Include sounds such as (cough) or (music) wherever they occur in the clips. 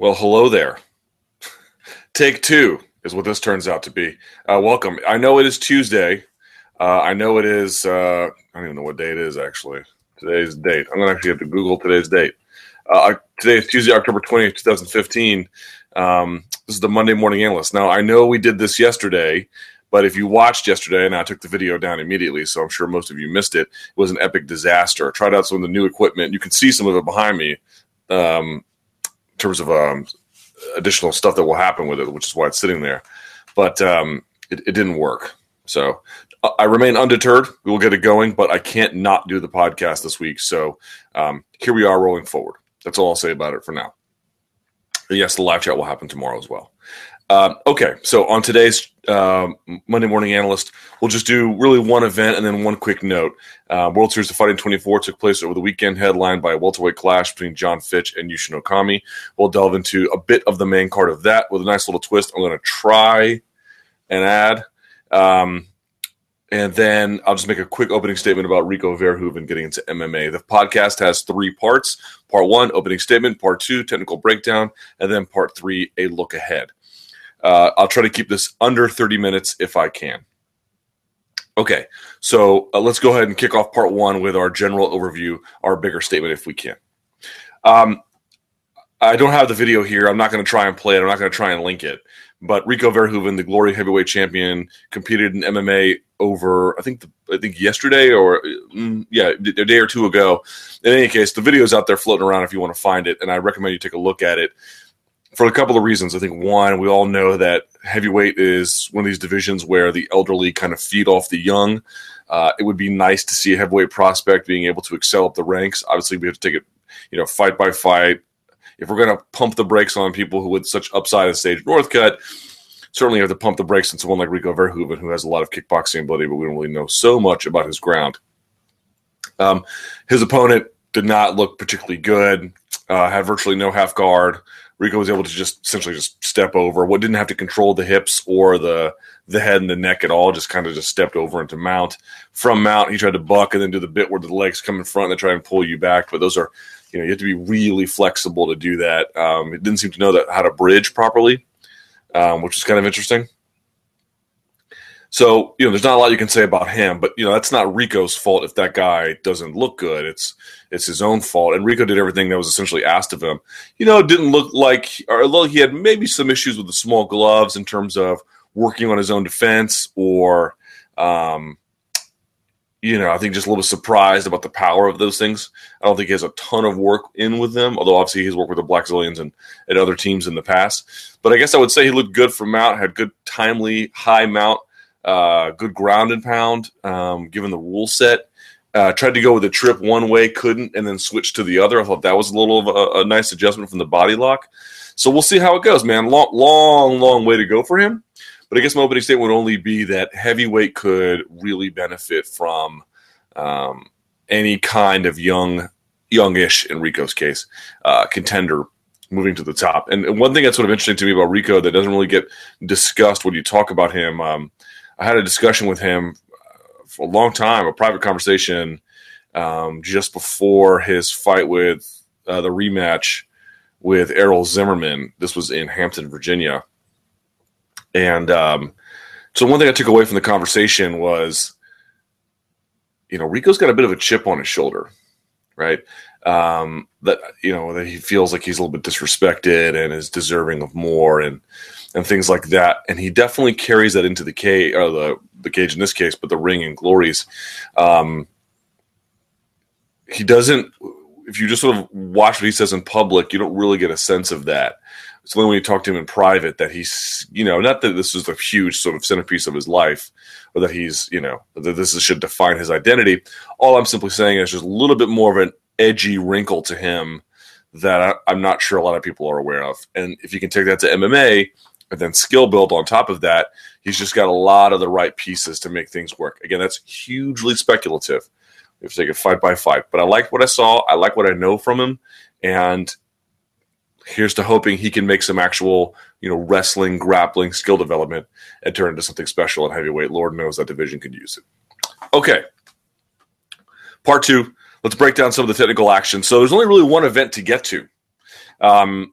Well, hello there. (laughs) Take two is what this turns out to be. Uh, welcome. I know it is Tuesday. Uh, I know it is. Uh, I don't even know what day it is actually. Today's date. I'm gonna actually have to Google today's date. Uh, today is Tuesday, October 20th, 2015. Um, this is the Monday Morning Analyst. Now I know we did this yesterday, but if you watched yesterday, and I took the video down immediately, so I'm sure most of you missed it. It was an epic disaster. I tried out some of the new equipment. You can see some of it behind me. Um, terms of um, additional stuff that will happen with it, which is why it's sitting there. But um, it, it, didn't work. So I remain undeterred. We will get it going, but I can't not do the podcast this week. So um, here we are rolling forward. That's all I'll say about it for now. yes, the live chat will happen tomorrow as well. Um, okay, so on today's uh, Monday Morning Analyst, we'll just do really one event and then one quick note. Uh, World Series of Fighting 24 took place over the weekend, headlined by a welterweight clash between Jon Fitch and Yushin Okami. We'll delve into a bit of the main card of that with a nice little twist. I'm going to try and add. Um, and then I'll just make a quick opening statement about Rico Verhoeven getting into MMA. The podcast has three parts part one, opening statement, part two, technical breakdown, and then part three, a look ahead. Uh, I'll try to keep this under 30 minutes if I can. Okay, so uh, let's go ahead and kick off part one with our general overview, our bigger statement if we can. Um, I don't have the video here. I'm not going to try and play it. I'm not going to try and link it. But Rico Verhoeven, the Glory Heavyweight Champion, competed in MMA over I think the, I think yesterday or mm, yeah a day or two ago. In any case, the video is out there floating around if you want to find it, and I recommend you take a look at it for a couple of reasons. I think one, we all know that heavyweight is one of these divisions where the elderly kind of feed off the young. Uh, it would be nice to see a heavyweight prospect being able to excel up the ranks. Obviously, we have to take it, you know, fight by fight. If we're going to pump the brakes on people who with such upside as Sage Northcutt, certainly have to pump the brakes on someone like Rico Verhoeven, who has a lot of kickboxing ability, but we don't really know so much about his ground. Um, his opponent did not look particularly good. Uh, had virtually no half guard. Rico was able to just essentially just step over. What didn't have to control the hips or the the head and the neck at all. Just kind of just stepped over into mount. From mount, he tried to buck and then do the bit where the legs come in front and try and pull you back. But those are, you know, you have to be really flexible to do that. Um, it didn't seem to know that how to bridge properly, um, which is kind of interesting. So, you know, there's not a lot you can say about him, but you know, that's not Rico's fault if that guy doesn't look good. It's it's his own fault. And Rico did everything that was essentially asked of him. You know, it didn't look like or although he had maybe some issues with the small gloves in terms of working on his own defense or um you know, I think just a little bit surprised about the power of those things. I don't think he has a ton of work in with them, although obviously he's worked with the Blackzilians and, and other teams in the past. But I guess I would say he looked good from mount, had good timely high mount uh, good ground and pound, um, given the rule set. Uh, tried to go with a trip one way, couldn't, and then switched to the other. I thought that was a little of a, a, nice adjustment from the body lock. So we'll see how it goes, man. Long, long, long way to go for him. But I guess my opening statement would only be that heavyweight could really benefit from um, any kind of young, youngish, in Rico's case, uh, contender moving to the top. And, one thing that's sort of interesting to me about Rico that doesn't really get discussed when you talk about him. Um, I had a discussion with him for a long time, a private conversation um, just before his fight with uh, the rematch with Errol Zimmerman. This was in Hampton, Virginia. And um, so one thing I took away from the conversation was, you know, Rico's got a bit of a chip on his shoulder, right? Um, that you know that he feels like he's a little bit disrespected and is deserving of more, and and things like that. And he definitely carries that into the cage, or the the cage in this case, but the ring and glories. Um, he doesn't. If you just sort of watch what he says in public, you don't really get a sense of that. It's only when you talk to him in private that he's, you know, not that this is a huge sort of centerpiece of his life, or that he's, you know, that this should define his identity. All I'm simply saying is just a little bit more of an edgy wrinkle to him that I, am not sure a lot of people are aware of. And if you can take that to MMA, and then skill build on top of that, he's just got a lot of the right pieces to make things work. Again, that's hugely speculative. We have to take it fight by fight. But I like what I saw. I like what I know from him. And here's to hoping he can make some actual, you know, wrestling, grappling, skill development and turn into something special at heavyweight. Lord knows that division could use it. Okay. Part two. Let's break down some of the technical action. So there's only really one event to get to. Um,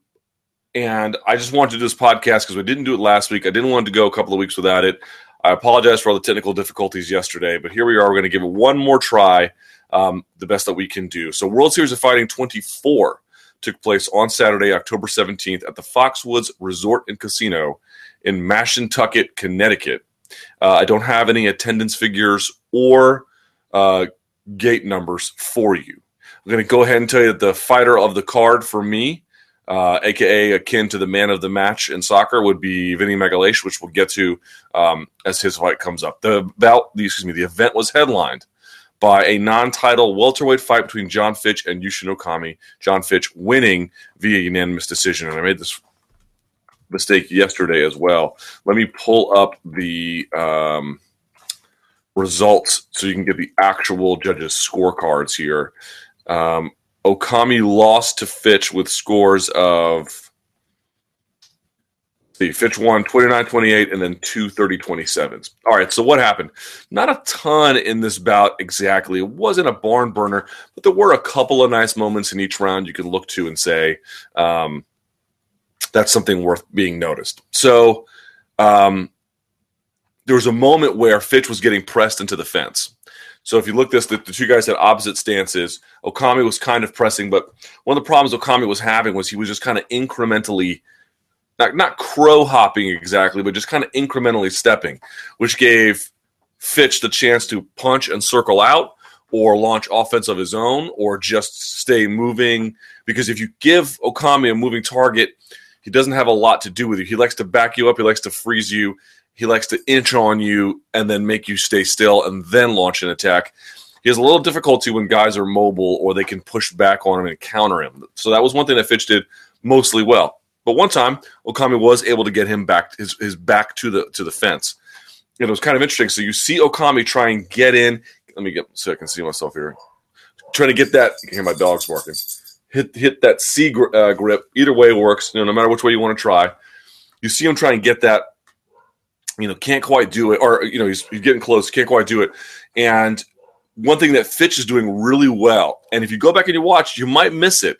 and I just wanted to do this podcast because we didn't do it last week. I didn't want to go a couple of weeks without it. I apologize for all the technical difficulties yesterday, but here we are. We're going to give it one more try, um, the best that we can do. So, World Series of Fighting 24 took place on Saturday, October 17th at the Foxwoods Resort and Casino in Mashantucket, Connecticut. Uh, I don't have any attendance figures or uh, gate numbers for you. I'm going to go ahead and tell you that the fighter of the card for me uh, aka akin to the man of the match in soccer, would be Vinny Magalhaes, which we'll get to um, as his fight comes up. The bout, excuse me, the event was headlined by a non-title welterweight fight between Jon Fitch and Yushin Okami. Jon Fitch winning via unanimous decision, and I made this mistake yesterday as well. Let me pull up the um, results so you can get the actual judges' scorecards here. Um, Okami lost to Fitch with scores of see Fitch won 29-28 and then two 30-27s. All right, so what happened? Not a ton in this bout exactly. It wasn't a barn burner, but there were a couple of nice moments in each round you could look to and say um, that's something worth being noticed. So um, there was a moment where Fitch was getting pressed into the fence. So if you look this, the, the, two guys had opposite stances. Okami was kind of pressing, but one of the problems Okami was having was he was just kind of incrementally, not not crow hopping exactly, but just kind of incrementally stepping, which gave Fitch the chance to punch and circle out, or launch offense of his own, or just stay moving. Because if you give Okami a moving target, he doesn't have a lot to do with you. He likes to back you up. He likes to freeze you. He likes to inch on you and then make you stay still and then launch an attack. He has a little difficulty when guys are mobile or they can push back on him and counter him. So that was one thing that Fitch did mostly well. But one time, Okami was able to get him back his, his back to the to the fence. And it was kind of interesting. So you see Okami try and get in. Let me get so I can see myself here. Trying to get that. You can hear my dogs barking. Hit hit that C uh, grip. Either way works. You know, no matter which way you want to try. You see him try and get that you know, can't quite do it, or you know, he's, he's getting close, can't quite do it. And one thing that Fitch is doing really well, and if you go back and you watch, you might miss it.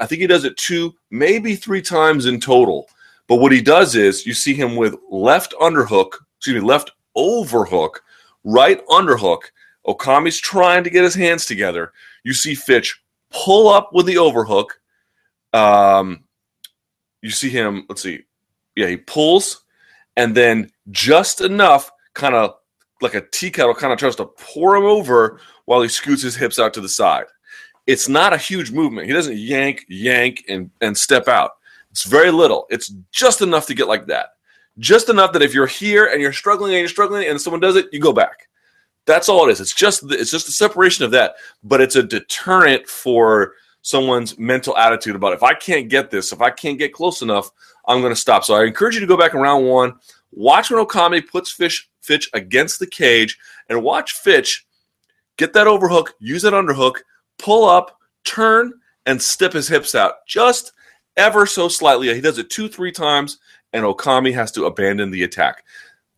I think he does it two, maybe three times in total. But what he does is you see him with left underhook, excuse me, left overhook, right underhook. Okami's trying to get his hands together. You see Fitch pull up with the overhook. Um, you see him, let's see, yeah, he pulls and then just enough, kind of like a tea kettle, kind of tries to pour him over while he scoots his hips out to the side. It's not a huge movement. He doesn't yank, yank, and, and step out. It's very little. It's just enough to get like that. Just enough that if you're here and you're struggling and you're struggling and someone does it, you go back. That's all it is. It's just it's just a separation of that, but it's a deterrent for someone's mental attitude about if I can't get this, if I can't get close enough, I'm going to stop. So I encourage you to go back in round one, watch when Okami puts Fish, Fitch against the cage, and watch Fitch get that overhook, use that underhook, pull up, turn, and step his hips out just ever so slightly. He does it two, three times, and Okami has to abandon the attack.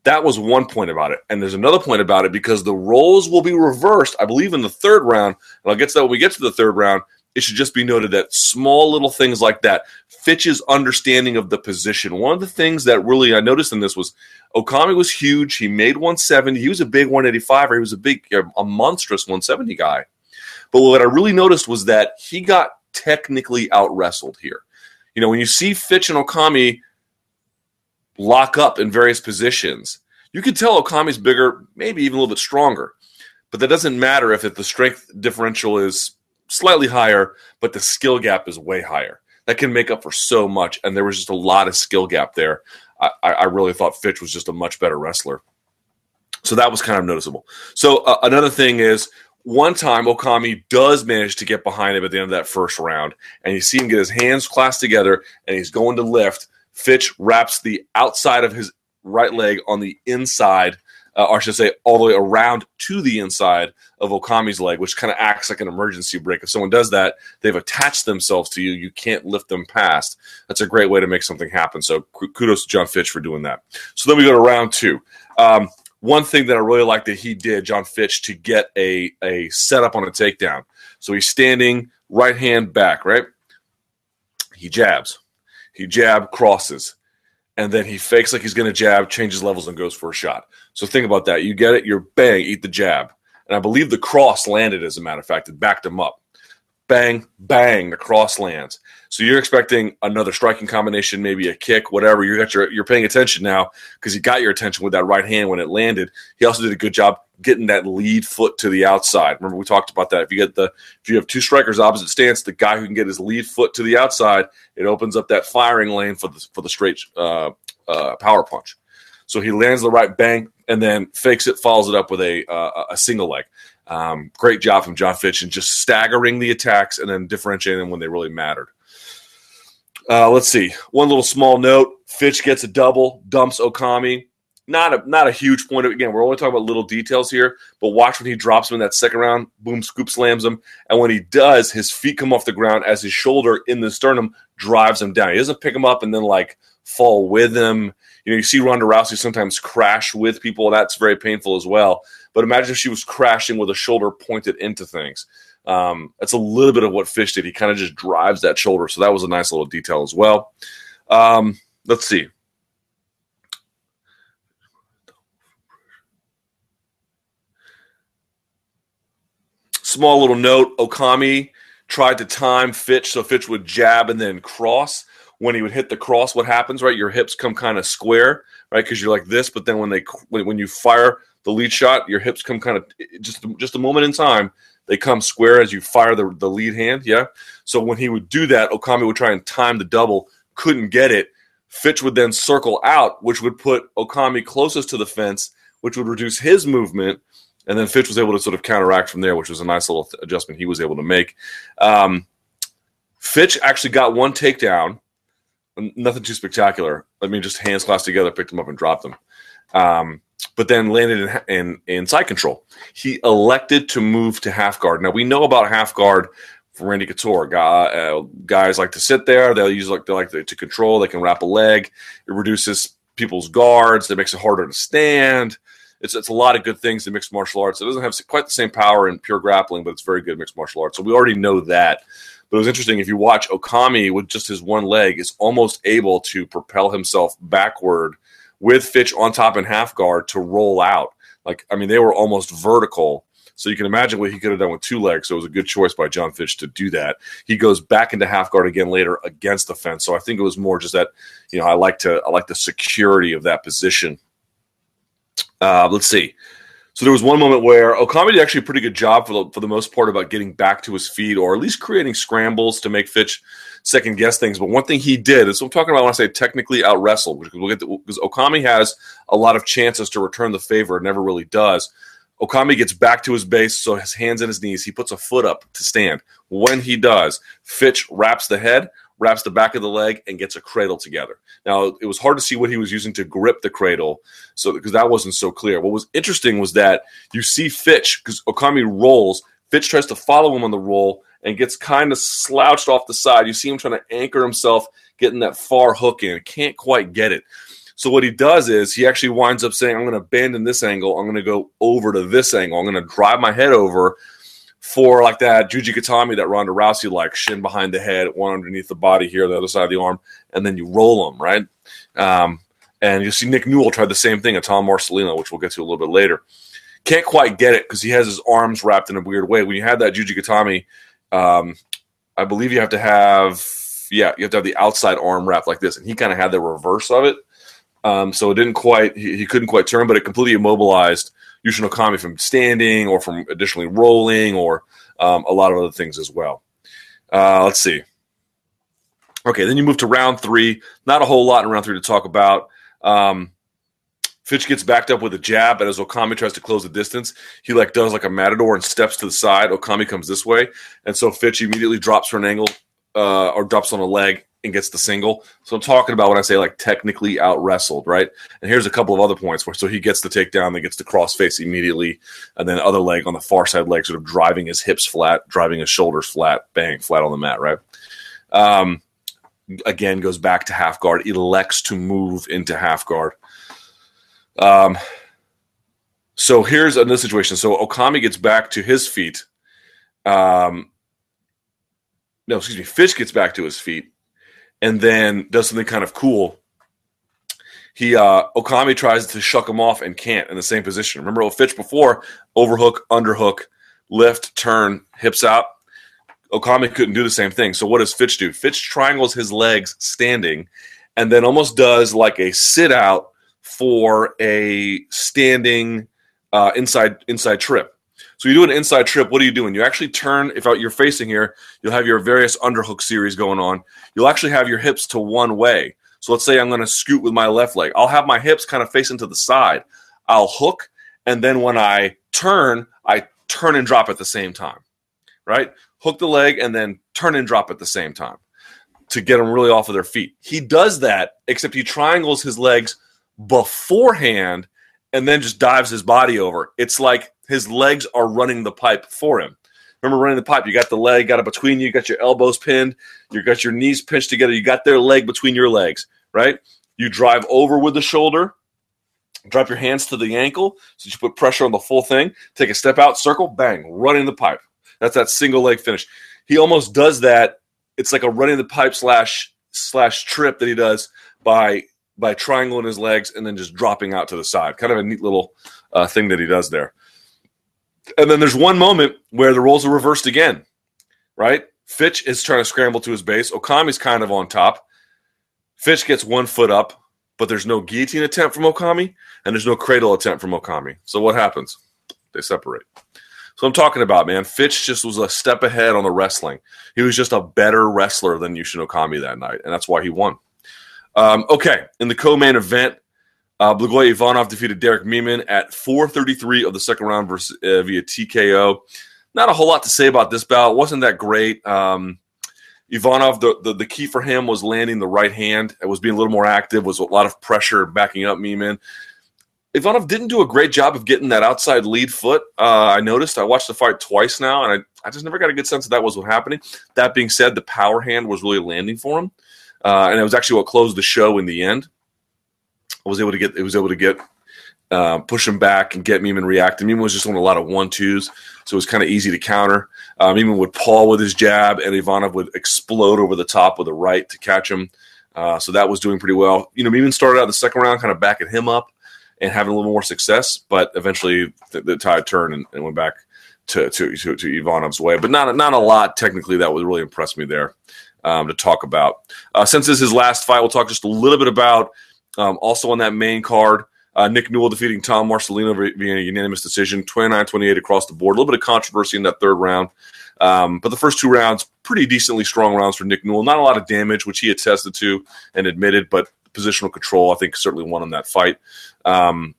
That was one point about it. And there's another point about it because the roles will be reversed, I believe, in the third round. And I'll get to that when we get to the third round it should just be noted that small little things like that, Fitch's understanding of the position. One of the things that really I noticed in this was Okami was huge. He made 170. He was a big 185, or he was a big, um, a monstrous 170 guy. But what I really noticed was that he got technically out wrestled here. You know, when you see Fitch and Okami lock up in various positions, you can tell Okami's bigger, maybe even a little bit stronger. But that doesn't matter if it, the strength differential is slightly higher, but the skill gap is way higher. That can make up for so much, and there was just a lot of skill gap there. I, I really thought Fitch was just a much better wrestler. So that was kind of noticeable. So uh, another thing is one time Okami does manage to get behind him at the end of that first round, and you see him get his hands clasped together, and he's going to lift. Fitch wraps the outside of his right leg on the inside uh, or I should say, all the way around to the inside of Okami's leg, which kind of acts like an emergency brake. If someone does that, they've attached themselves to you. You can't lift them past. That's a great way to make something happen. So kudos to Jon Fitch for doing that. So then we go to round two. Um, one thing that I really like that he did, Jon Fitch, to get a a setup on a takedown. So he's standing right hand back, right? He jabs. He jab crosses, and then he fakes like he's going to jab, changes levels, and goes for a shot. So think about that. You get it. You're bang, eat the jab, and I believe the cross landed. As a matter of fact, it backed him up. Bang, bang, the cross lands. So you're expecting another striking combination, maybe a kick, whatever. You got your you're paying attention now because he got your attention with that right hand when it landed. He also did a good job getting that lead foot to the outside. Remember we talked about that. If you get the if you have two strikers opposite stance, the guy who can get his lead foot to the outside, it opens up that firing lane for the for the straight uh, uh, power punch. So he lands the right bang and then fakes it, follows it up with a uh, a single leg. Um, great job from Jon Fitch and just staggering the attacks and then differentiating them when they really mattered. Uh, let's see. One little small note: Fitch gets a double, dumps Okami. Not a not a huge point. Of, again, we're only talking about little details here. But watch when he drops him in that second round. Boom, scoop slams him, and when he does, his feet come off the ground as his shoulder in the sternum drives him down. He doesn't pick him up and then like fall with him. You know, you see Ronda Rousey sometimes crash with people. That's very painful as well. But imagine if she was crashing with a shoulder pointed into things. Um, that's a little bit of what Fish did. He kind of just drives that shoulder. So that was a nice little detail as well. Um, let's see. Small little note Okami tried to time Fitch so Fitch would jab and then cross. When he would hit the cross, what happens, right? Your hips come kind of square, right? Because you're like this, but then when they when you fire the lead shot, your hips come kind of just just a moment in time they come square as you fire the, the lead hand. Yeah. So when he would do that, Okami would try and time the double, couldn't get it. Fitch would then circle out, which would put Okami closest to the fence, which would reduce his movement. And then Fitch was able to sort of counteract from there, which was a nice little adjustment he was able to make. Um, Fitch actually got one takedown, nothing too spectacular. I mean, just hands clasped together, picked him up and dropped him. Um, but then landed in, in, in side control. He elected to move to half guard. Now we know about half guard from Randy Couture. Guy, uh, guys like to sit there. They'll use like they like to, to, control. They can wrap a leg. It reduces people's guards. It makes it harder to stand. It's it's a lot of good things in mixed martial arts. It doesn't have quite the same power in pure grappling, but it's very good mixed martial arts. So we already know that. But it was interesting if you watch Okami with just his one leg is almost able to propel himself backward with Fitch on top and half guard to roll out. Like, I mean, they were almost vertical. So you can imagine what he could have done with two legs. So it was a good choice by Jon Fitch to do that. He goes back into half guard again later against the fence. So I think it was more just that, you know, I like to I like the security of that position. Uh, let's see. So there was one moment where Okami did actually a pretty good job for the, for the most part about getting back to his feet or at least creating scrambles to make Fitch second guess things. But one thing he did is I'm talking about when I say technically out wrestled, because we'll get because Okami has a lot of chances to return the favor, never really does. Okami gets back to his base, so his hands and his knees. He puts a foot up to stand. When he does, Fitch wraps the head, wraps the back of the leg, and gets a cradle together. Now, it was hard to see what he was using to grip the cradle, so because that wasn't so clear. What was interesting was that you see Fitch because Okami rolls. Fitch tries to follow him on the roll and gets kind of slouched off the side. You see him trying to anchor himself, getting that far hook in. Can't quite get it. So what he does is he actually winds up saying, "I'm going to abandon this angle. I'm going to go over to this angle. I'm going to drive my head over." For like that Juji that Ronda Rousey like shin behind the head, one underneath the body here, the other side of the arm, and then you roll them right. Um, and you see Nick Newell tried the same thing at Tom Marcellino, which we'll get to a little bit later. Can't quite get it because he has his arms wrapped in a weird way. When you have that Juji um, I believe you have to have yeah, you have to have the outside arm wrapped like this, and he kind of had the reverse of it. Um, so it didn't quite, he, he, couldn't quite turn, but it completely immobilized Yushin Okami from standing or from additionally rolling or um, a lot of other things as well. Uh, let's see. Okay, then you move to round three. Not a whole lot in round three to talk about. Um, Fitch gets backed up with a jab, and as Okami tries to close the distance, he like does like a matador and steps to the side. Okami comes this way, and so Fitch immediately drops for an angle uh, or drops on a leg and gets the single. So I'm talking about when I say like technically out wrestled, right? And here's a couple of other points where so he gets the takedown, then gets the cross face immediately, and then other leg on the far side leg, sort of driving his hips flat, driving his shoulders flat, bang, flat on the mat, right? Um, again, goes back to half guard, elects to move into half guard. Um, so here's another situation. So Okami gets back to his feet. Um, no, excuse me. Fish gets back to his feet and then does something kind of cool. He uh, Okami tries to shuck him off and can't in the same position. Remember Fitch before overhook, underhook, lift, turn, hips out. Okami couldn't do the same thing. So what does Fitch do? Fitch triangles his legs standing, and then almost does like a sit out for a standing uh, inside inside trip. So you do an inside trip. What are you doing? You actually turn. If you're facing here, you'll have your various underhook series going on. You'll actually have your hips to one way. So let's say I'm going to scoot with my left leg. I'll have my hips kind of facing to the side. I'll hook, and then when I turn, I turn and drop at the same time. Right? Hook the leg and then turn and drop at the same time to get them really off of their feet. He does that, except he triangles his legs beforehand and then just dives his body over. It's like his legs are running the pipe for him. Remember running the pipe? You got the leg, got it between you, got your elbows pinned, you got your knees pinched together, you got their leg between your legs, right? You drive over with the shoulder, drop your hands to the ankle, so you put pressure on the full thing, take a step out, circle, bang, running the pipe. That's that single leg finish. He almost does that. It's like a running the pipe slash slash trip that he does by by triangling his legs and then just dropping out to the side. Kind of a neat little uh, thing that he does there. And then there's one moment where the roles are reversed again, right? Fitch is trying to scramble to his base. Okami's kind of on top. Fitch gets one foot up, but there's no guillotine attempt from Okami, and there's no cradle attempt from Okami. So what happens? They separate. So I'm talking about, man. Fitch just was a step ahead on the wrestling. He was just a better wrestler than Yushin Okami that night, and that's why he won. Um, okay, in the co-main event, uh, Blagoy Ivanov defeated Derek Mehmen at 4:33 of the second round versus uh, via TKO. Not a whole lot to say about this bout. Wasn't that great. Um, Ivanov, the, the, the key for him was landing the right hand. It was being a little more active. Was a lot of pressure backing up Mehmen. Ivanov didn't do a great job of getting that outside lead foot. Uh, I noticed. I watched the fight twice now, and I, I just never got a good sense that that was what happening. That being said, the power hand was really landing for him uh, and it was actually what closed the show in the end. I was able to get it was able to get uh, push him back and get Mehmen reacting. Mehmen was just on a lot of one twos, so it was kind of easy to counter. Um, Mehmen would paw with his jab, and Ivanov would explode over the top with a right to catch him. Uh, so that was doing pretty well. You know, Mehmen started out the second round kind of backing him up and having a little more success, but eventually the, the tide turned and, and, went back to, to, to, to Ivanov's way. But not not a lot technically that would really impress me there um, to talk about. Uh, since this is his last fight, we'll talk just a little bit about um, also on that main card. Uh, Nick Newell defeating Tom Marcellino via unanimous decision, 29 28 across the board. A little bit of controversy in that third round. Um, but the first two rounds, pretty decently strong rounds for Nick Newell. Not a lot of damage, which he attested to and admitted, but positional control, I think, certainly won in that fight. Um,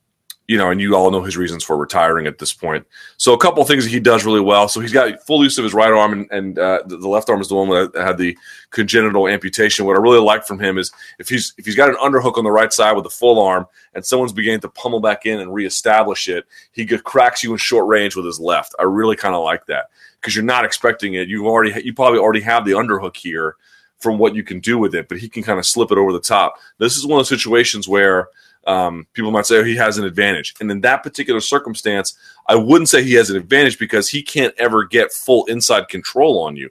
you know, and you all know his reasons for retiring at this point. So a couple things that he does really well. So he's got full use of his right arm, and, and uh, the, the, left arm is the one that had the congenital amputation. What I really like from him is if he's if he's got an underhook on the right side with a full arm, and someone's beginning to pummel back in and reestablish it, he cracks you in short range with his left. I really kind of like that because you're not expecting it. You already you probably already have the underhook here from what you can do with it, but he can kind of slip it over the top. This is one of the situations where um, people might say oh, he has an advantage. And in that particular circumstance, I wouldn't say he has an advantage because he can't ever get full inside control on you.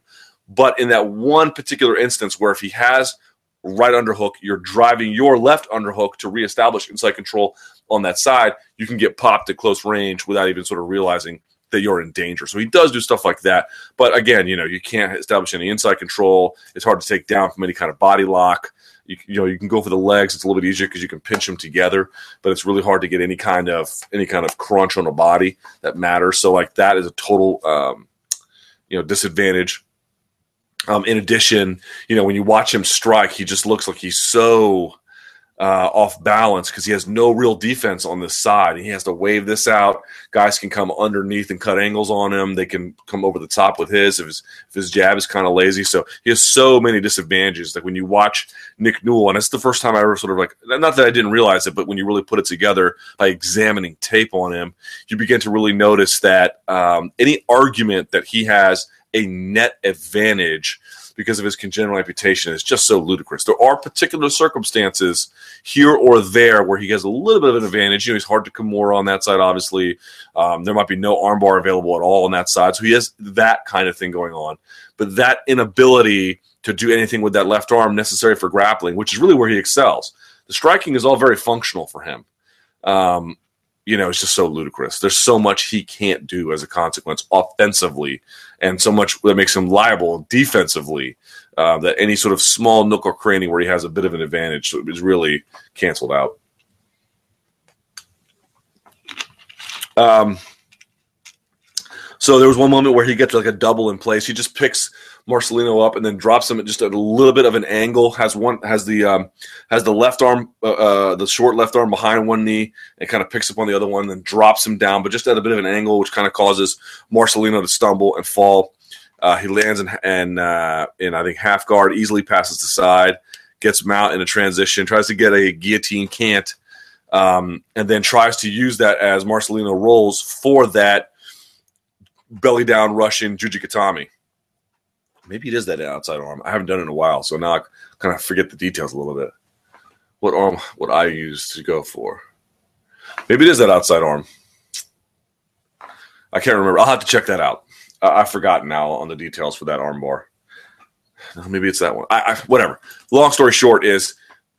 But in that one particular instance where if he has right underhook, you're driving your left underhook to reestablish inside control on that side, you can get popped at close range without even sort of realizing that you're in danger. So he does do stuff like that. But again, you know, you can't establish any inside control. It's hard to take down from any kind of body lock. You, you know you can go for the legs. It's a little bit easier because you can pinch them together, but it's really hard to get any kind of any kind of crunch on a body that matters. So like that is a total um, you know disadvantage. Um, in addition, you know when you watch him strike, he just looks like he's so uh, off balance because he has no real defense on this side. He has to wave this out. Guys can come underneath and cut angles on him. They can come over the top with his if his, if his jab is kind of lazy. So he has so many disadvantages. Like when you watch Nick Newell, and it's the first time I ever sort of like, not that I didn't realize it, but when you really put it together by examining tape on him, you begin to really notice that um, any argument that he has a net advantage because of his congenital amputation is just so ludicrous. There are particular circumstances here or there where he has a little bit of an advantage. You know, he's hard to Kimura on that side, obviously. Um, there might be no armbar available at all on that side. So he has that kind of thing going on. But that inability to do anything with that left arm necessary for grappling, which is really where he excels. The striking is all very functional for him. Um, you know, it's just so ludicrous. There's so much he can't do as a consequence offensively, and so much that makes him liable defensively. Uh, that any sort of small nook or cranny where he has a bit of an advantage is really canceled out. Um, so there was one moment where he gets like a double in place. He just picks Marcellino up and then drops him at just a little bit of an angle. Has one has the um, has the left arm, uh, uh, the short left arm behind one knee, and kind of picks up on the other one, and then drops him down, but just at a bit of an angle, which kind of causes Marcellino to stumble and fall. Uh, he lands in, and uh, in I think half guard, easily passes the side, gets him out in a transition, tries to get a guillotine, can't, um, and then tries to use that as Marcellino rolls for that belly down Russian Juji gatame maybe it is that outside arm. I haven't done it in a while, so now I kind of forget the details a little bit. What arm would I use to go for? Maybe it is that outside arm. I can't remember. I'll have to check that out. I've forgotten now on the details for that arm bar. Maybe it's that one. I, I, whatever. Long story short is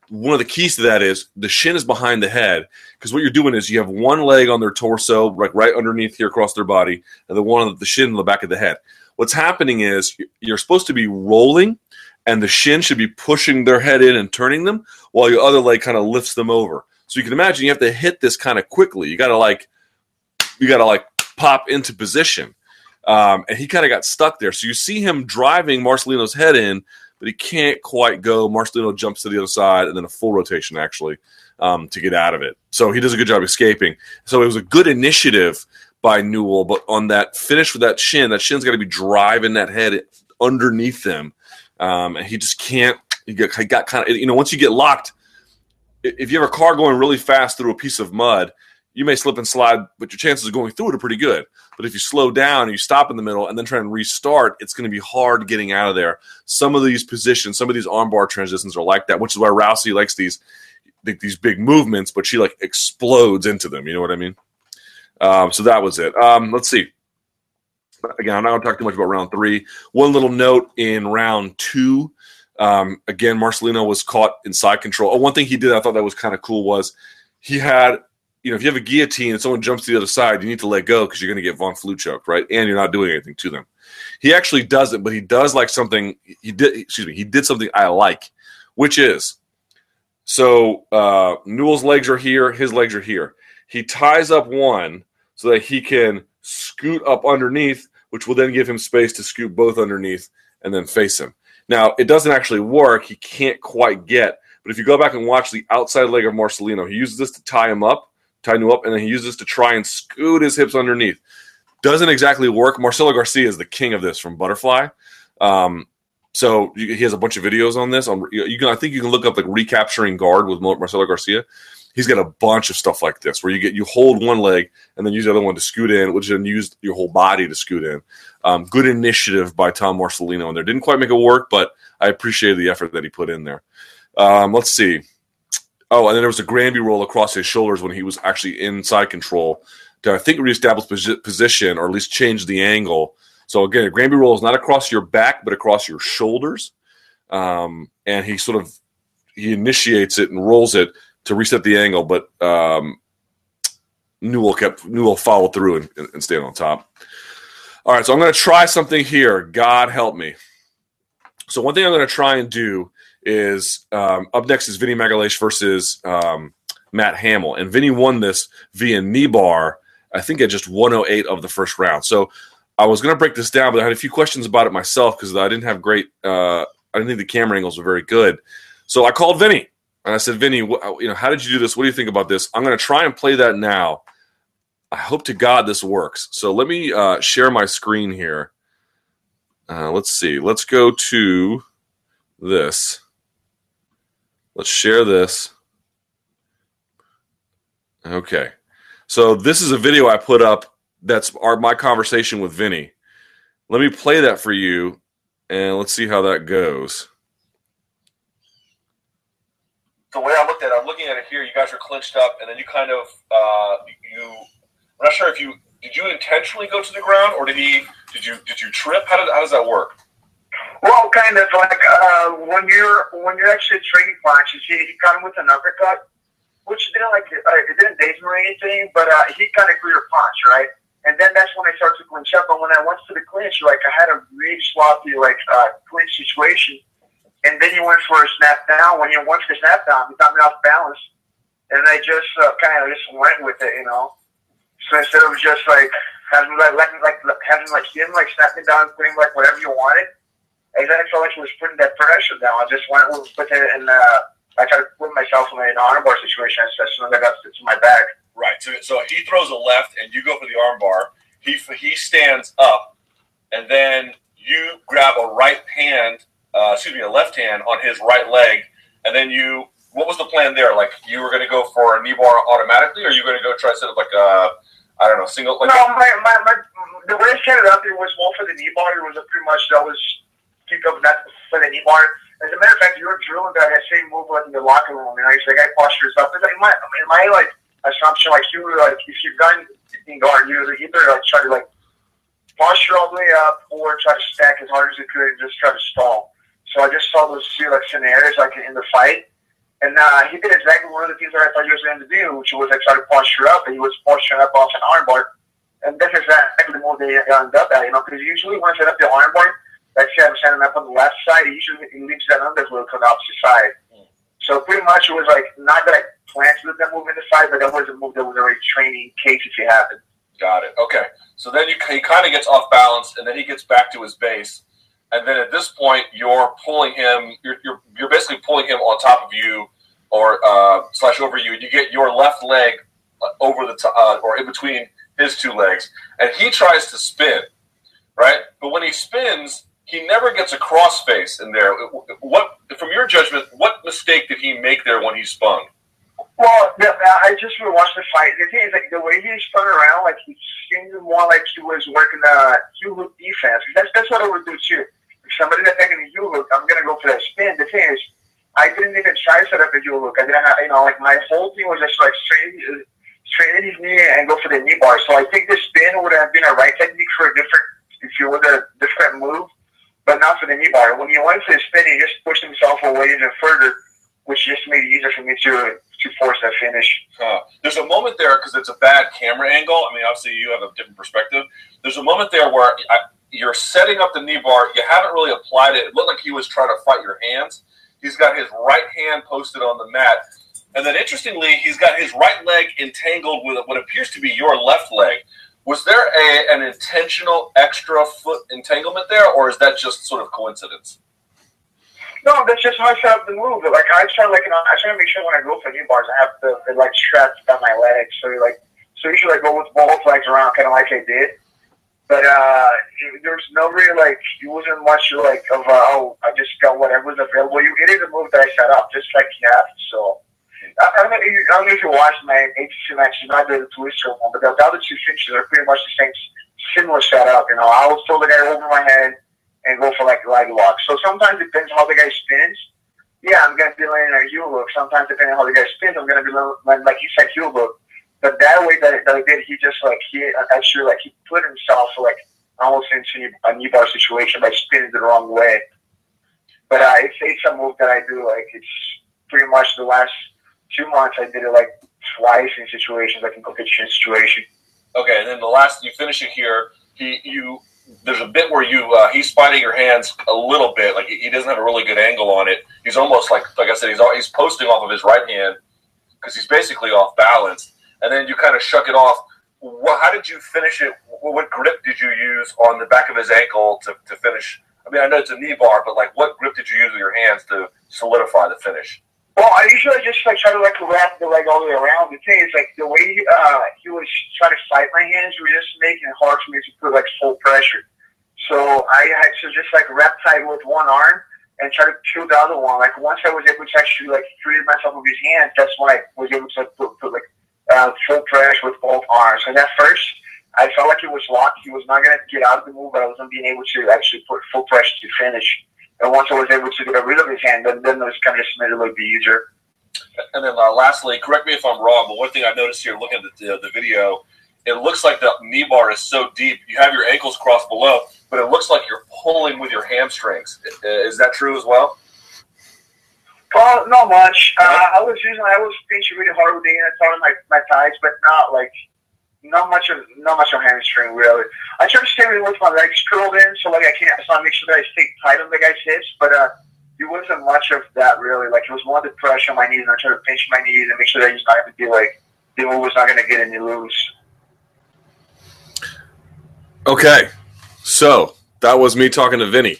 one of the keys to that is the shin is behind the head because what you're doing is you have one leg on their torso, like right underneath here across their body, and the one on the shin in the back of the head. What's happening is you're supposed to be rolling, and the shin should be pushing their head in and turning them, while your other leg kind of lifts them over. So you can imagine you have to hit this kind of quickly. You got to like, you got to like pop into position. Um, and he kind of got stuck there. So you see him driving Marcellino's head in, but he can't quite go. Marcellino jumps to the other side, and then a full rotation actually um, to get out of it. So he does a good job escaping. So it was a good initiative by Newell, but on that finish with that shin, that shin's got to be driving that head underneath them, um, and he just can't. He got, got kind of you know once you get locked, if you have a car going really fast through a piece of mud, you may slip and slide, but your chances of going through it are pretty good. But if you slow down and you stop in the middle and then try and restart, it's going to be hard getting out of there. Some of these positions, some of these armbar transitions are like that, which is why Rousey likes these these big movements, but she like explodes into them. You know what I mean? Um, so that was it. Um, let's see. Again, I'm not going to talk too much about round three. One little note in round two. Um, again, Marcellino was caught in side control. Oh, one thing he did I thought that was kind of cool was he had, you know, if you have a guillotine and someone jumps to the other side, you need to let go because you're going to get Von Flue choked, right? And you're not doing anything to them. He actually does it, but he does like something. He did, excuse me, he did something I like, which is so uh, Newell's legs are here, his legs are here. He ties up one so that he can scoot up underneath, which will then give him space to scoot both underneath and then face him. Now, it doesn't actually work. He can't quite get. But if you go back and watch the outside leg of Marcellino, he uses this to tie him up, tie him up, and then he uses this to try and scoot his hips underneath. Doesn't exactly work. Marcelo Garcia is the king of this from Butterfly. Um, so he has a bunch of videos on this. On you can, I think you can look up like recapturing guard with Marcelo Garcia he's got a bunch of stuff like this where you get you hold one leg and then use the other one to scoot in, which then use your whole body to scoot in. Um, good initiative by Tom Marcellino in there. Didn't quite make it work, but I appreciated the effort that he put in there. Um, let's see. Oh, and then there was a Granby roll across his shoulders when he was actually inside control to I think reestablish position or at least change the angle. So again, a Granby roll is not across your back but across your shoulders, um, and he sort of he initiates it and rolls it to reset the angle, but um, Newell kept Newell followed through and, and stayed on top. All right, so I'm going to try something here. God help me. So one thing I'm going to try and do is um, up next is Vinny Magalhaes versus um, Matt Hamill, and Vinny won this via knee bar. I think at just 108 of the first round. So I was going to break this down, but I had a few questions about it myself because I didn't have great. Uh, I didn't think the camera angles were very good. So I called Vinny and I said, Vinny, you know, how did you do this? What do you think about this? I'm going to try and play that now. I hope to God this works. So let me uh, share my screen here. Uh, let's see. Let's go to this. Let's share this. Okay. So this is a video I put up that's our, my conversation with Vinny. Let me play that for you and let's see how that goes. The way I looked at it, I'm looking at it here. You guys are clinched up, and then you kind of uh, you. I'm not sure if you did you intentionally go to the ground, or did he? Did you did you trip? How did how does that work? Well, kind of like uh, when you're when you're actually trading punches, he, he got him with an uppercut, which didn't like uh, it didn't daze me or anything, but uh, he kind of cleared a punch, right? And then that's when I started to clinch up. And when I went to the clinch, like I had a really sloppy like uh, clinch situation. And then he went for a snap down. When he went for the snap down, he got me off balance, and I just uh, kind of just went with it, you know. So instead of just like having like letting like having like him like snapping down, putting like whatever you wanted, I then felt like he was putting that pressure down. I just went with it, and uh, I tried to put myself in an armbar situation as soon as I got to my back. Right. So, so he throws a left, and you go for the armbar. He he stands up, and then you grab a right hand, uh, excuse me, a left hand on his right leg, and then you. What was the plan there? Like you were going to go for a knee bar automatically, or you were going to go try to set up like a, I don't know, single. Like no, my, my, my the way I set it up, it was more for the knee bar. It was a pretty much that was pick up that for the knee bar. As a matter of fact, you were drilling that same move like in the locker room, and I to like I postures up. It's like my, my like assumption, like you like if you've done in guard, you either like try to like posture all the way up or try to stack as hard as you could and just try to stall. So I just saw those two like scenarios like in the fight. And uh, he did exactly one of the things that I thought he was going to do, which was like try to posture up, and he was posturing up off an armbar. And that's exactly the move they ended up at, you know, because usually when I set up the armbar, let's say I'm standing up on the left side, usually he leaves that underhook on the opposite side. Mm. So pretty much it was like, not that I planned to let that move in the side, but that was a move that was already training in case if it happened. Got it. Okay. So then you, he kind of gets off balance, and then he gets back to his base. And then at this point, you're pulling him. You're, you're, you're basically pulling him on top of you, or uh, slash over you. And you get your left leg uh, over the top, uh, or in between his two legs, and he tries to spin, right? But when he spins, he never gets a crossface in there. What, from your judgment, what mistake did he make there when he spun? Well, I just watched the fight. The thing is, like the way he spun around, like he seemed more like he was working a heel hook defense. That's that's what I would do too. If somebody's attacking a heel hook, I'm gonna go for that spin. The thing is, I didn't even try to set up a heel hook. I didn't have, you know, like my whole thing was just like straight, straight in his knee and go for the knee bar. So I think the spin would have been a right technique for a different, if you would a different move, but not for the knee bar. When he went for the spin, he just pushed himself away even further, which just made it easier for me to to force that finish. Uh, there's a moment there because it's a bad camera angle. I mean, obviously you have a different perspective. There's a moment there where I, you're setting up the knee bar. You haven't really applied it. It looked like he was trying to fight your hands. He's got his right hand posted on the mat. And then interestingly, he's got his right leg entangled with what appears to be your left leg. Was there a, an intentional extra foot entanglement there, or is that just sort of coincidence? No, that's just how I set up the move. Like I try, like you know, I try to make sure when I go for knee bars, I have the, the like straps down my legs. So like, so usually I go with both legs around, kind of like I did. But uh, there's no really like, it wasn't much like of uh, oh, I just got whatever was available. You, it is a move that I set up, just like you have. So I, I, don't know, I don't know if you watched my ADCC matches, not the Twister one, but the, the other two finishes are pretty much the same, similar setup. You know, I was throw the guy over my head and go for like leg lock. So sometimes it depends how the guy spins. Yeah, I'm gonna be laying a heel hook. Sometimes depending on how the guy spins, I'm gonna be like like he said heel hook. But that way that, that I did, he just like he actually like he put himself like almost into a knee bar situation by spinning the wrong way. But uh, it's it's a move that I do like it's pretty much the last two months I did it like twice in situations like in competition situation. Okay, and then the last you finish it here. He you there's a bit where you uh, he's fighting your hands a little bit, like he, doesn't have a really good angle on it. He's almost like like I said, he's he's posting off of his right hand because he's basically off balance, and then you kind of shuck it off. Well, how did you finish it? What grip did you use on the back of his ankle to, to finish? I mean, I know it's a knee bar, but like, what grip did you use with your hands to solidify the finish? Well, I usually just like try to like wrap the leg all the way around. The thing is, like the way uh, he was trying to fight my hands was just making it hard for me to put like full pressure. So I had to just like wrap tight with one arm and try to kill the other one. Like once I was able to actually like free myself of his hands, that's when I was able to put, put like uh, full press with both arms. And at first, I felt like it was locked. He was not going to get out of the move, but I wasn't being able to actually put full pressure to finish. And once I was able to get rid of his hand, then, then it was kind of just made it a little bit easier. And then uh, lastly, correct me if I'm wrong, but one thing I noticed here looking at the, the video, it looks like the knee bar is so deep. You have your ankles crossed below, but it looks like you're pulling with your hamstrings. Is that true as well? Well, not much. Uh, I was using, I was pinching really hard with the inside of my, my thighs, but not like, not much of, not much on hamstring really. I try to stay really with my legs curled in, so like I can't, so I make sure that I stay tight on the guy's hips, but uh, it wasn't much of that really. Like it was more the pressure on my knees, and I try to pinch my knees and make sure that he's not going to be like, the move was not going to get any loose. Okay, so that was me talking to Vinny.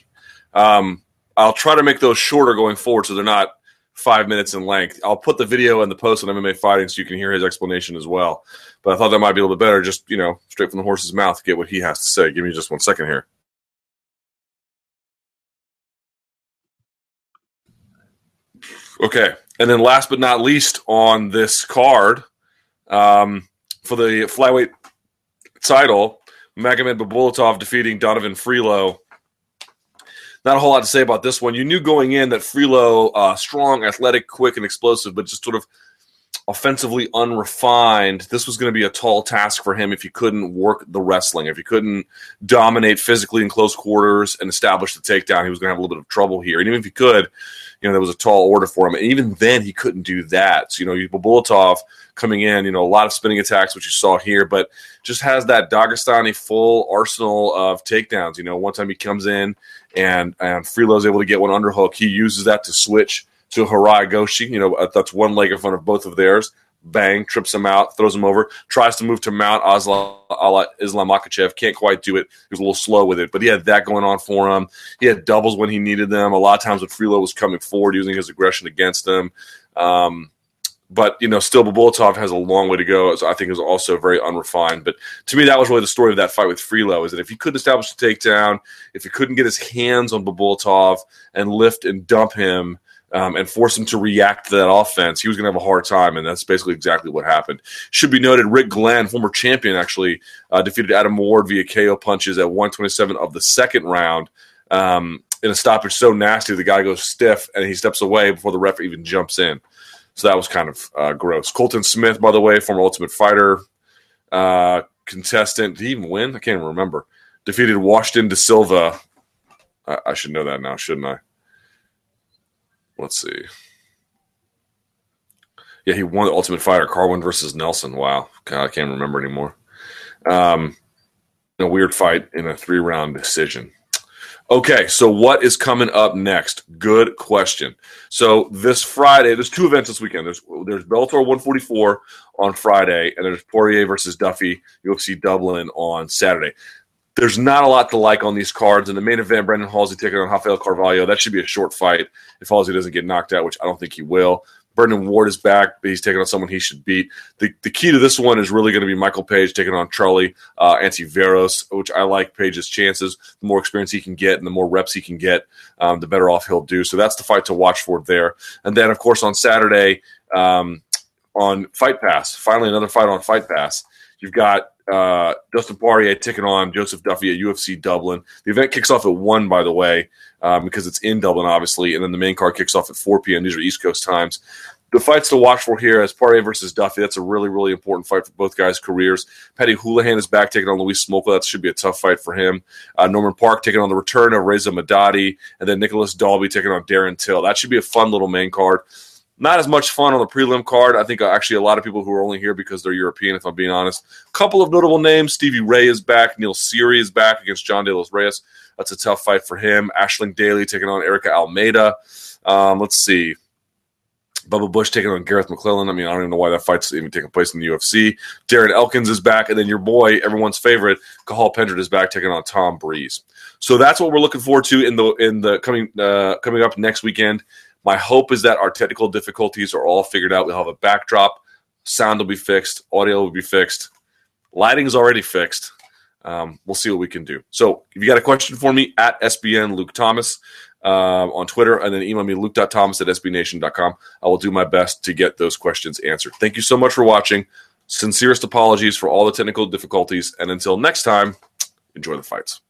Um, I'll try to make those shorter going forward, so they're not five minutes in length. I'll put the video in the post on MMA Fighting so you can hear his explanation as well. But I thought that might be a little bit better, just you know, straight from the horse's mouth, get what he has to say. Give me just one second here. Okay, and then last but not least on this card, um, for the flyweight title, Magomed Bibulatov defeating Donovan Frelow. Not a whole lot to say about this one. You knew going in that Frelow, uh, strong, athletic, quick, and explosive, but just sort of offensively unrefined. This was going to be a tall task for him if he couldn't work the wrestling, if he couldn't dominate physically in close quarters and establish the takedown. He was going to have a little bit of trouble here. And even if he could, you know, there was a tall order for him. And even then, he couldn't do that. So, you know, Bibulatov coming in, you know, a lot of spinning attacks, which you saw here, but just has that Dagestani full arsenal of takedowns. You know, one time he comes in and and Frelow's able to get one underhook, he uses that to switch to Harai Goshi. You know, uh, that's one leg in front of both of theirs. Bang, trips him out, throws him over, tries to move to mount Asla, Islam Makhachev. Can't quite do it. He was a little slow with it, but he had that going on for him. He had doubles when he needed them. A lot of times when Frelow was coming forward, using his aggression against him. Um, but you know, still Bibulatov has a long way to go. I think is also very unrefined. But to me, that was really the story of that fight with Frelow is that if he couldn't establish the takedown, if he couldn't get his hands on Bibulatov and lift and dump him, um, and force him to react to that offense, he was going to have a hard time, and that's basically exactly what happened. Should be noted, Rick Glenn, former champion, actually uh, defeated Adam Ward via KO punches at 127 of the second round um, in a stoppage so nasty the guy goes stiff and he steps away before the ref even jumps in. So that was kind of uh, gross. Colton Smith, by the way, former Ultimate Fighter uh, contestant, did he even win? I can't even remember. Defeated Washington De Silva. I, I should know that now, shouldn't I? Let's see. Yeah, he won the Ultimate Fighter, Carwin versus Nelson. Wow, God, I can't remember anymore. Um, a weird fight in a three round decision. Okay, so what is coming up next? Good question. So this Friday, there's two events this weekend. There's there's Bellator 144 on Friday, and there's Poirier versus Duffy UFC Dublin on Saturday there's not a lot to like on these cards. In the main event, Brandon Halsey taking on Rafael Carvalho. That should be a short fight if Halsey doesn't get knocked out, which I don't think he will. Brennan Ward is back, but he's taking on someone he should beat. The, the key to this one is really going to be Michael Page taking on Charlie uh, Ontiveros, which I like Page's chances. The more experience he can get and the more reps he can get, um, the better off he'll do. So that's the fight to watch for there. And then, of course, on Saturday um, on Fight Pass, finally another fight on Fight Pass. You've got uh, Dustin Poirier taking on Joseph Duffy at UFC Dublin. The event kicks off at 1, by the way, um, because it's in Dublin, obviously, and then the main card kicks off at 4 p.m. These are East Coast times. The fights to watch for here is Poirier versus Duffy. That's a really, really important fight for both guys' careers. Paddy Holohan is back taking on Louis Smolka. That should be a tough fight for him. Uh, Norman Parke taking on the return of Reza Madadi, and then Nicholas Dalby taking on Darren Till. That should be a fun little main card. Not as much fun on the prelim card. I think uh, actually a lot of people who are only here because they're European, if I'm being honest. A couple of notable names. Stevie Ray is back. Neil Seery is back against John De Los Reyes. That's a tough fight for him. Aisling Daly taking on Erica Almeida. Um, let's see. Bubba Bush taking on Gareth McLellan. I mean, I don't even know why that fight's even taking place in the UFC. Darren Elkins is back, and then your boy, everyone's favorite, Cathal Pendred is back taking on Tom Breeze. So that's what we're looking forward to in the in the coming uh, coming up next weekend. My hope is that our technical difficulties are all figured out. We'll have a backdrop, sound will be fixed, audio will be fixed, lighting is already fixed. Um, we'll see what we can do. So if you got a question for me at SBN Luke Thomas um, on Twitter and then email me luke.thomas at sbnation.com. I will do my best to get those questions answered. Thank you so much for watching. Sincerest apologies for all the technical difficulties. And until next time, enjoy the fights.